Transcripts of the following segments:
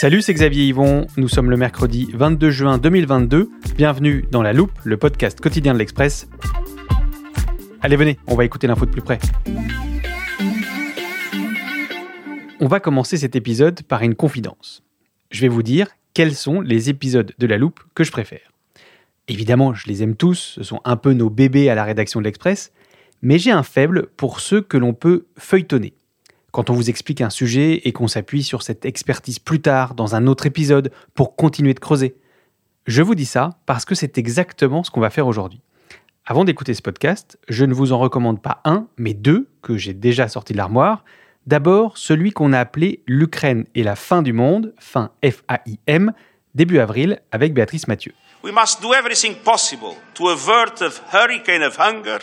Salut, c'est Xavier Yvon. Nous sommes le mercredi 22 juin 2022. Bienvenue dans La Loupe, le podcast quotidien de l'Express. Allez, venez, on va écouter l'info de plus près. On va commencer cet épisode par une confidence. Je vais vous dire quels sont les épisodes de La Loupe que je préfère. Évidemment, je les aime tous, ce sont un peu nos bébés à la rédaction de l'Express, mais j'ai un faible pour ceux que l'on peut feuilletonner. Quand on vous explique un sujet et qu'on s'appuie sur cette expertise plus tard dans un autre épisode pour continuer de creuser. Je vous dis ça parce que c'est exactement ce qu'on va faire aujourd'hui. Avant d'écouter ce podcast, je ne vous en recommande pas un, mais deux que j'ai déjà sortis de l'armoire. D'abord, celui qu'on a appelé L'Ukraine et la fin du monde, fin F-A-I-M, début avril, avec Béatrice Mathieu. We must do everything possible to avert a hurricane of hunger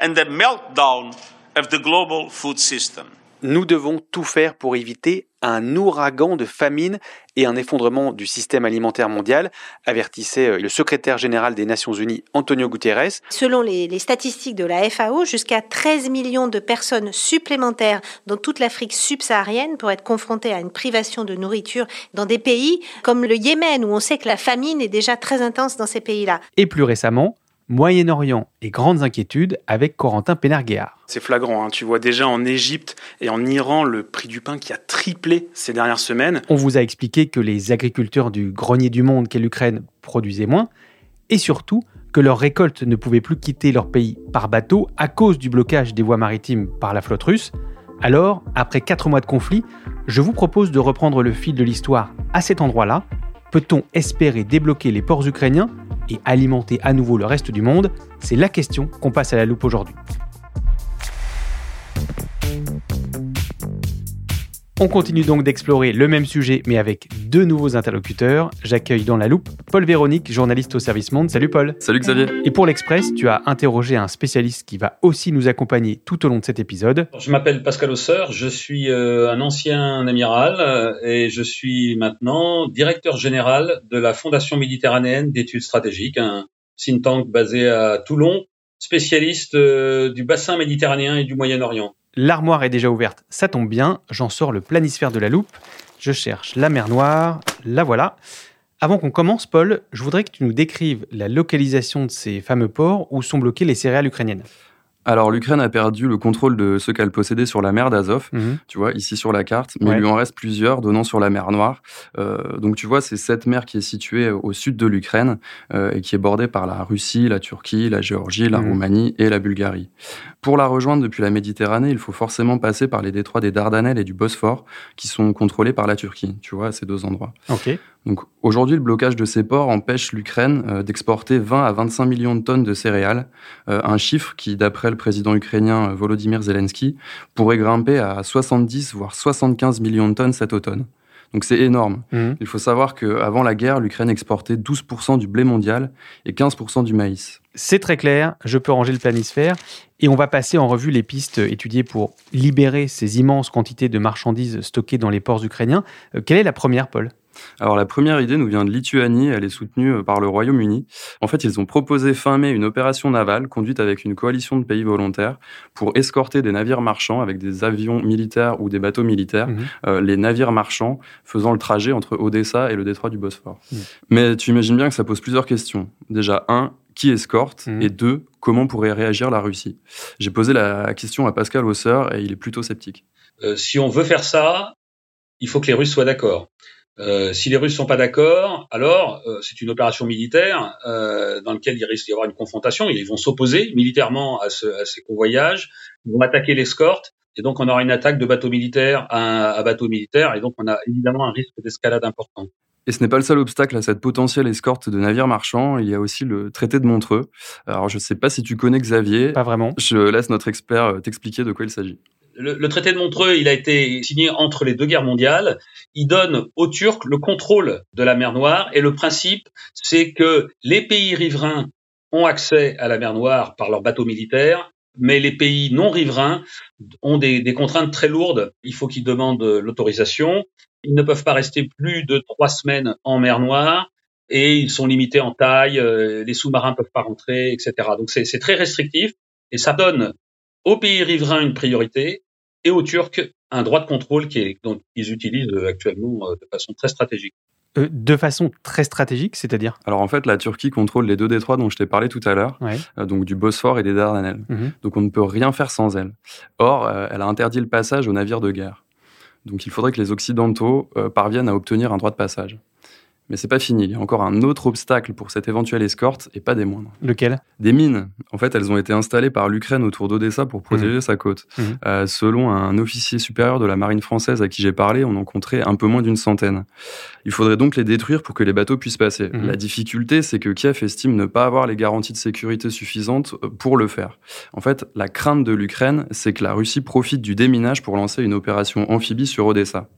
and the meltdown of the global food system. Nous devons tout faire pour éviter un ouragan de famine et un effondrement du système alimentaire mondial, avertissait euh, le secrétaire général des Nations Unies, Antonio Guterres. Selon les, les statistiques de la FAO, jusqu'à 13 millions de personnes supplémentaires dans toute l'Afrique subsaharienne pourraient être confrontées à une privation de nourriture dans des pays comme le Yémen, où on sait que la famine est déjà très intense dans ces pays-là. Et plus récemment, Moyen-Orient et grandes inquiétudes avec Corentin Pénarguéard. C'est flagrant, hein. tu vois déjà en Égypte et en Iran le prix du pain qui a triplé ces dernières semaines. On vous a expliqué que les agriculteurs du grenier du monde qu'est l'Ukraine produisaient moins, et surtout que leurs récoltes ne pouvaient plus quitter leur pays par bateau à cause du blocage des voies maritimes par la flotte russe. Alors, après quatre mois de conflit, je vous propose de reprendre le fil de l'histoire à cet endroit-là. Peut-on espérer débloquer les ports ukrainiens et alimenter à nouveau le reste du monde C'est la question qu'on passe à la loupe aujourd'hui. On continue donc d'explorer le même sujet mais avec deux nouveaux interlocuteurs. J'accueille dans la loupe Paul Véronique, journaliste au service Monde. Salut Paul. Salut Xavier. Et pour l'Express, tu as interrogé un spécialiste qui va aussi nous accompagner tout au long de cet épisode. Je m'appelle Pascal Osseur, je suis euh, un ancien amiral euh, et je suis maintenant directeur général de la Fondation méditerranéenne d'études stratégiques, un think tank basé à Toulon, spécialiste euh, du bassin méditerranéen et du Moyen-Orient. L'armoire est déjà ouverte, ça tombe bien, j'en sors le planisphère de la loupe. Je cherche la mer Noire, la voilà. Avant qu'on commence, Paul, je voudrais que tu nous décrives la localisation de ces fameux ports où sont bloquées les céréales ukrainiennes. Alors l'Ukraine a perdu le contrôle de ce qu'elle possédait sur la mer d'Azov, Mhm. tu vois, ici sur la carte, mais Ouais. il lui en reste plusieurs donnant sur la mer Noire. Euh, donc tu vois, c'est cette mer qui est située au sud de l'Ukraine euh, et qui est bordée par la Russie, la Turquie, la Géorgie, la Mhm. Roumanie et la Bulgarie. Pour la rejoindre depuis la Méditerranée, il faut forcément passer par les détroits des Dardanelles et du Bosphore, qui sont contrôlés par la Turquie, tu vois, à ces deux endroits. Donc aujourd'hui, le blocage de ces ports empêche l'Ukraine euh, d'exporter 20 à 25 millions de tonnes de céréales, euh, un chiffre qui, d'après le président ukrainien euh, Volodymyr Zelensky, pourrait grimper à 70 voire 75 millions de tonnes cet automne. Donc c'est énorme. Mhm. Il faut savoir qu'avant la guerre, l'Ukraine exportait 12% du blé mondial et 15% du maïs. C'est très clair, je peux ranger le planisphère et on va passer en revue les pistes étudiées pour libérer ces immenses quantités de marchandises stockées dans les ports ukrainiens. Euh, quelle est la première, Paul? Alors la première idée nous vient de Lituanie, elle est soutenue euh, par le Royaume-Uni. En fait, ils ont proposé fin mai une opération navale conduite avec une coalition de pays volontaires pour escorter des navires marchands avec des avions militaires ou des bateaux militaires, Mhm. euh, les navires marchands faisant le trajet entre Odessa et le détroit du Bosphore. Mhm. Mais tu imagines bien que ça pose plusieurs questions. Déjà, un, qui escorte mmh. Et deux, comment pourrait réagir la Russie? J'ai posé la question à Pascal Hausser et il est plutôt sceptique. Euh, si on veut faire ça, il faut que les Russes soient d'accord. Euh, si les Russes sont pas d'accord, alors euh, c'est une opération militaire euh, dans laquelle il risque d'y avoir une confrontation. Ils vont s'opposer militairement à, ce, à, ces convoyages. Ils vont attaquer l'escorte. Et donc, on aura une attaque de bateau militaire à, à bateau militaire. Et donc, on a évidemment un risque d'escalade important. Et ce n'est pas le seul obstacle à cette potentielle escorte de navires marchands. Il y a aussi le traité de Montreux. Alors, je ne sais pas si tu connais Xavier. Pas vraiment. Je laisse notre expert t'expliquer de quoi il s'agit. Le, traité de Montreux, il a été signé entre les deux guerres mondiales. Il donne aux Turcs le contrôle de la mer Noire et le principe, c'est que les pays riverains ont accès à la mer Noire par leurs bateaux militaires, mais les pays non riverains ont des, des contraintes très lourdes. Il faut qu'ils demandent l'autorisation. Ils ne peuvent pas rester plus de trois semaines en mer Noire et ils sont limités en taille. Euh, les sous-marins peuvent pas rentrer, etc. Donc c'est très restrictif et ça donne aux pays riverains une priorité et aux Turcs un droit de contrôle qui est, dont ils utilisent actuellement euh, de façon très stratégique. Euh, de façon très stratégique, c'est-à-dire? Alors en fait, la Turquie contrôle les deux détroits dont je t'ai parlé tout à l'heure, euh, donc du Bosphore et des Dardanelles. Mhm. Donc on ne peut rien faire sans elle. Or, elle a interdit le passage aux navires de guerre. Donc il faudrait que les Occidentaux parviennent à obtenir un droit de passage. Mais c'est pas fini. Il y a encore un autre obstacle pour cette éventuelle escorte, et pas des moindres. Lequel? Des mines. En fait, elles ont été installées par l'Ukraine autour d'Odessa pour protéger mmh. sa côte. Mmh. Euh, selon un officier supérieur de la marine française à qui j'ai parlé, on en compterait un peu moins d'une centaine. Il faudrait donc les détruire pour que les bateaux puissent passer. Mmh. La difficulté, c'est que Kiev estime ne pas avoir les garanties de sécurité suffisantes euh, pour le faire. En fait, la crainte de l'Ukraine, c'est que la Russie profite du déminage pour lancer une opération amphibie sur Odessa.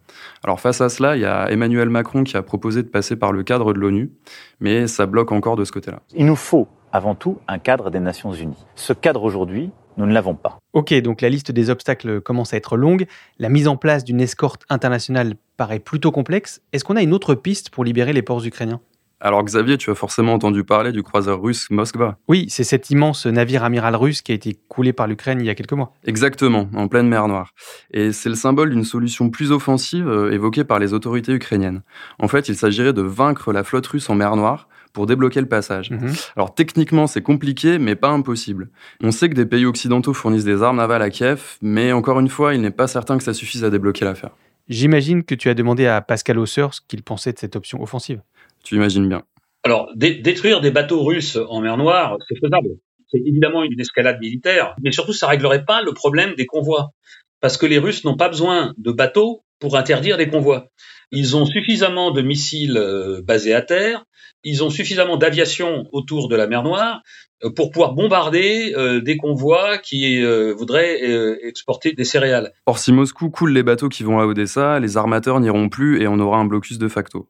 Alors face à cela, il y a Emmanuel Macron qui a proposé de passer par le cadre de l'ONU, mais ça bloque encore de ce côté-là. Il nous faut avant tout un cadre des Nations Unies. Ce cadre aujourd'hui, nous ne l'avons pas. Ok, donc la liste des obstacles commence à être longue. La mise en place d'une escorte internationale paraît plutôt complexe. Est-ce qu'on a une autre piste pour libérer les ports ukrainiens? Alors Xavier, tu as forcément entendu parler du croiseur russe Moskva. Oui, c'est cet immense navire amiral russe qui a été coulé par l'Ukraine il y a quelques mois. Exactement, en pleine mer Noire. Et c'est le symbole d'une solution plus offensive euh, évoquée par les autorités ukrainiennes. En fait, il s'agirait de vaincre la flotte russe en mer Noire pour débloquer le passage. Mhm. Alors techniquement, c'est compliqué, mais pas impossible. On sait que des pays occidentaux fournissent des armes navales à Kiev, mais encore une fois, il n'est pas certain que ça suffise à débloquer l'affaire. J'imagine que tu as demandé à Pascal Hausser ce qu'il pensait de cette option offensive. Tu imagines bien. Alors, détruire des bateaux russes en mer Noire, c'est faisable. C'est évidemment une escalade militaire, mais surtout, ça réglerait pas le problème des convois. Parce que les Russes n'ont pas besoin de bateaux pour interdire les convois. Ils ont suffisamment de missiles euh, basés à terre, ils ont suffisamment d'aviation autour de la mer Noire euh, pour pouvoir bombarder euh, des convois qui voudraient exporter des céréales. Or, si Moscou coule les bateaux qui vont à Odessa, les armateurs n'iront plus et on aura un blocus de facto.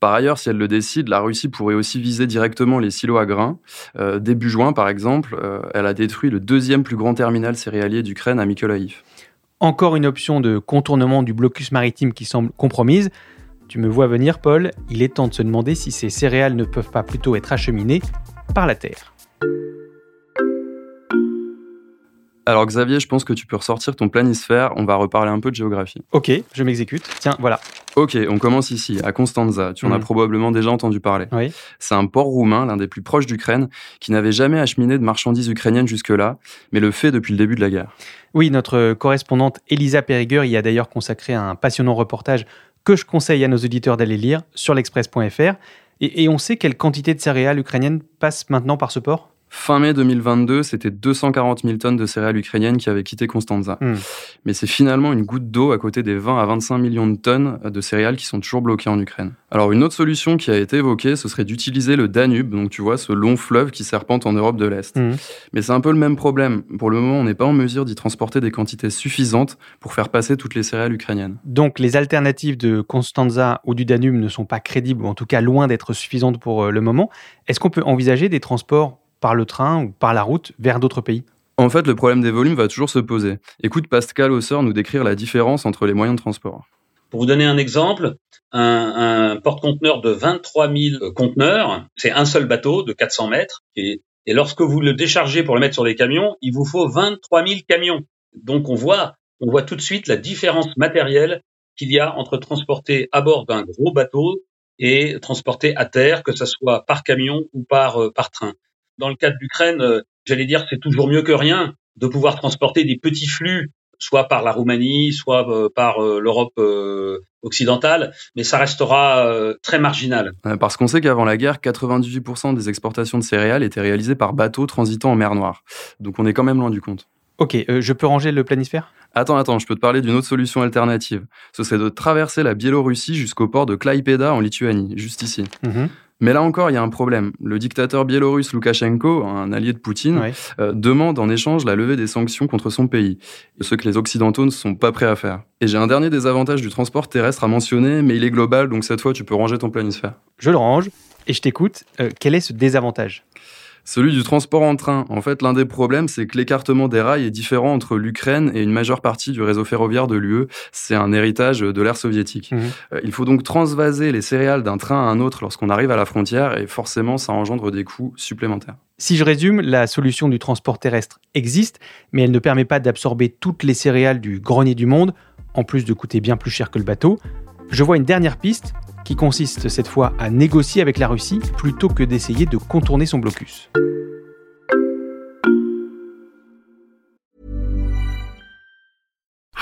Par ailleurs, si elle le décide, la Russie pourrait aussi viser directement les silos à grains. Euh, début juin, par exemple, euh, elle a détruit le deuxième plus grand terminal céréalier d'Ukraine à Mykolaiv. Encore une option de contournement du blocus maritime qui semble compromise. Tu me vois venir, Paul, il est temps de se demander si ces céréales ne peuvent pas plutôt être acheminées par la terre. Alors Xavier, je pense que tu peux ressortir ton planisphère, on va reparler un peu de géographie. Ok, je m'exécute. Tiens, voilà. Ok, on commence ici, à Constanza. Tu en as mhm. probablement déjà entendu parler. Oui. C'est un port roumain, l'un des plus proches d'Ukraine, qui n'avait jamais acheminé de marchandises ukrainiennes jusque-là, mais le fait depuis le début de la guerre. Oui, notre correspondante Elisa Perriger y a d'ailleurs consacré un passionnant reportage que je conseille à nos auditeurs d'aller lire sur l'express.fr. Et, et on sait quelle quantité de céréales ukrainiennes passent maintenant par ce port? Fin mai 2022, c'était 240 000 tonnes de céréales ukrainiennes qui avaient quitté Constanza. Hmm. Mais c'est finalement une goutte d'eau à côté des 20 à 25 millions de tonnes de céréales qui sont toujours bloquées en Ukraine. Alors une autre solution qui a été évoquée, ce serait d'utiliser le Danube, donc tu vois ce long fleuve qui serpente en Europe de l'Est. Hmm. Mais c'est un peu le même problème. Pour le moment, on n'est pas en mesure d'y transporter des quantités suffisantes pour faire passer toutes les céréales ukrainiennes. Donc les alternatives de Constanza ou du Danube ne sont pas crédibles, ou en tout cas loin d'être suffisantes pour euh, le moment. Est-ce qu'on peut envisager des transports par le train ou par la route vers d'autres pays En fait, le problème des volumes va toujours se poser. Écoute Pascal Hausser nous décrire la différence entre les moyens de transport. Pour vous donner un exemple, un, porte-conteneur de 23 000 conteneurs, c'est un seul bateau de 400 mètres. Et, et, lorsque vous le déchargez pour le mettre sur les camions, il vous faut 23 000 camions. Donc on voit, on voit tout de suite la différence matérielle qu'il y a entre transporter à bord d'un gros bateau et transporter à terre, que ce soit par camion ou par, euh, par train. Dans le cas de l'Ukraine, euh, j'allais dire c'est toujours mieux que rien de pouvoir transporter des petits flux soit par la Roumanie, soit euh, par euh, l'Europe euh, occidentale, mais ça restera très marginal. Parce qu'on sait qu'avant la guerre, 98% des exportations de céréales étaient réalisées par bateaux transitant en mer Noire. Donc on est quand même loin du compte. Ok, je peux ranger le planisphère? Attends, attends, je peux te parler d'une autre solution alternative. Ce serait de traverser la Biélorussie jusqu'au port de Klaipeda en Lituanie, juste ici. Mhm. Mais là encore, il y a un problème. Le dictateur biélorusse Loukachenko, un allié de Poutine, euh, demande en échange la levée des sanctions contre son pays, ce que les Occidentaux ne sont pas prêts à faire. Et j'ai un dernier désavantage du transport terrestre à mentionner, mais il est global, donc cette fois, tu peux ranger ton planisphère. Je le range, et je t'écoute. Euh, quel est ce désavantage? Celui du transport en train. En fait, l'un des problèmes, c'est que l'écartement des rails est différent entre l'Ukraine et une majeure partie du réseau ferroviaire de l'UE. C'est un héritage de l'ère soviétique. Mhm. Euh, il faut donc transvaser les céréales d'un train à un autre lorsqu'on arrive à la frontière et forcément, ça engendre des coûts supplémentaires. Si je résume, la solution du transport terrestre existe, mais elle ne permet pas d'absorber toutes les céréales du grenier du monde, en plus de coûter bien plus cher que le bateau. Je vois une dernière piste, qui consiste cette fois à négocier avec la Russie plutôt que d'essayer de contourner son blocus.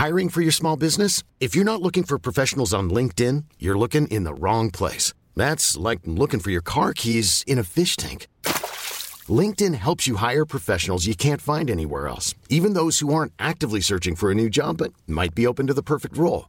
Hiring for your small business? If you're not looking for professionals on LinkedIn, you're looking in the wrong place. That's like looking for your car keys in a fish tank. LinkedIn helps you hire professionals you can't find anywhere else, even those who aren't actively searching for a new job but might be open to the perfect role.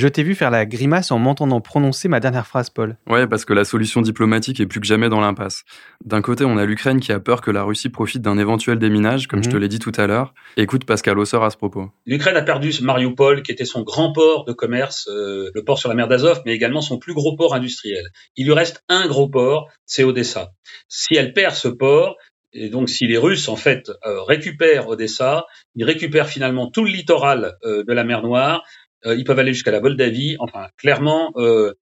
Je t'ai vu faire la grimace en m'entendant prononcer ma dernière phrase, Paul. Ouais, parce que la solution diplomatique est plus que jamais dans l'impasse. D'un côté, on a l'Ukraine qui a peur que la Russie profite d'un éventuel déminage, comme je te mhm. l'ai dit tout à l'heure. Écoute Pascal Ossor à ce propos. L'Ukraine a perdu Mariupol, qui était son grand port de commerce, euh, le port sur la mer d'Azov, mais également son plus gros port industriel. Il lui reste un gros port, c'est Odessa. Si elle perd ce port, et donc, si les Russes, en fait, euh, récupèrent Odessa, ils récupèrent finalement tout le littoral euh, de la mer Noire, ils peuvent aller jusqu'à la Moldavie. Enfin, clairement, euh,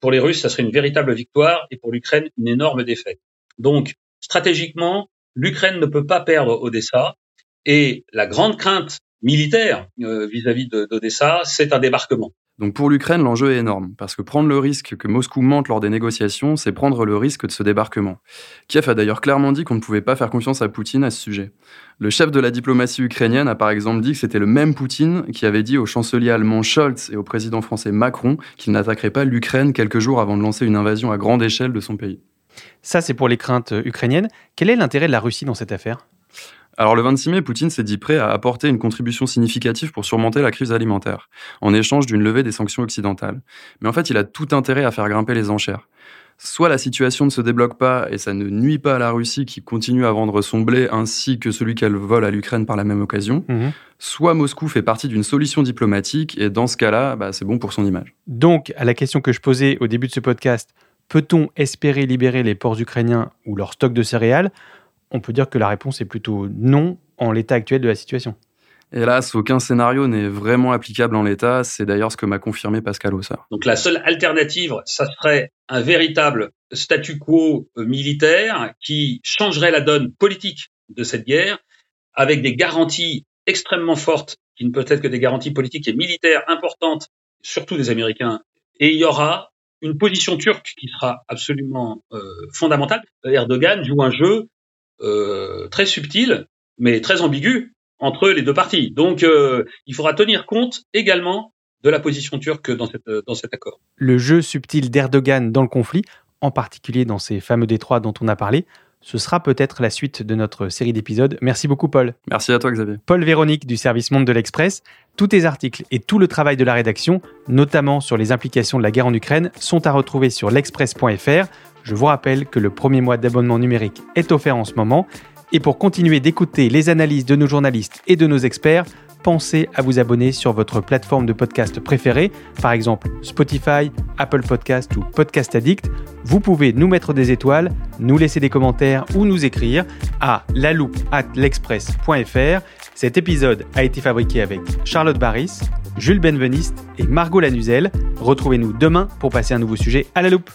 pour les Russes, ça serait une véritable victoire et pour l'Ukraine, une énorme défaite. Donc, stratégiquement, l'Ukraine ne peut pas perdre Odessa. Et la grande crainte militaire euh, vis-à-vis d'Odessa, c'est un débarquement. Donc pour l'Ukraine, l'enjeu est énorme, parce que prendre le risque que Moscou mente lors des négociations, c'est prendre le risque de ce débarquement. Kiev a d'ailleurs clairement dit qu'on ne pouvait pas faire confiance à Poutine à ce sujet. Le chef de la diplomatie ukrainienne a par exemple dit que c'était le même Poutine qui avait dit au chancelier allemand Scholz et au président français Macron qu'il n'attaquerait pas l'Ukraine quelques jours avant de lancer une invasion à grande échelle de son pays. Ça, c'est pour les craintes ukrainiennes. Quel est l'intérêt de la Russie dans cette affaire? Alors le 26 mai, Poutine s'est dit prêt à apporter une contribution significative pour surmonter la crise alimentaire, en échange d'une levée des sanctions occidentales. Mais en fait, il a tout intérêt à faire grimper les enchères. Soit la situation ne se débloque pas et ça ne nuit pas à la Russie qui continue à vendre son blé ainsi que celui qu'elle vole à l'Ukraine par la même occasion, mhm. soit Moscou fait partie d'une solution diplomatique et dans ce cas-là, bah, c'est bon pour son image. Donc, à la question que je posais au début de ce podcast, peut-on espérer libérer les ports ukrainiens ou leur stock de céréales? On peut dire que la réponse est plutôt non en l'état actuel de la situation. Hélas, aucun scénario n'est vraiment applicable en l'état. C'est d'ailleurs ce que m'a confirmé Pascal Ossard. Donc la seule alternative, ça serait un véritable statu quo militaire qui changerait la donne politique de cette guerre avec des garanties extrêmement fortes, qui ne peuvent être que des garanties politiques et militaires importantes, surtout des Américains. Et il y aura une position turque qui sera absolument euh, fondamentale. Erdogan joue un jeu euh, très subtil, mais très ambigu entre les deux parties. Donc, euh, il faudra tenir compte également de la position turque dans, cette, dans cet accord. Le jeu subtil d'Erdogan dans le conflit, en particulier dans ces fameux détroits dont on a parlé, ce sera peut-être la suite de notre série d'épisodes. Merci beaucoup, Paul. Merci à toi, Xavier. Paul Véronique du service Monde de l'Express. Tous tes articles et tout le travail de la rédaction, notamment sur les implications de la guerre en Ukraine, sont à retrouver sur l'express.fr. Je vous rappelle que le premier mois d'abonnement numérique est offert en ce moment. Et pour continuer d'écouter les analyses de nos journalistes et de nos experts, pensez à vous abonner sur votre plateforme de podcast préférée, par exemple Spotify, Apple Podcast ou Podcast Addict. Vous pouvez nous mettre des étoiles, nous laisser des commentaires ou nous écrire à l'express.fr. Cet épisode a été fabriqué avec Charlotte Barris, Jules Benveniste et Margot Lanuzel. Retrouvez-nous demain pour passer un nouveau sujet à la loupe.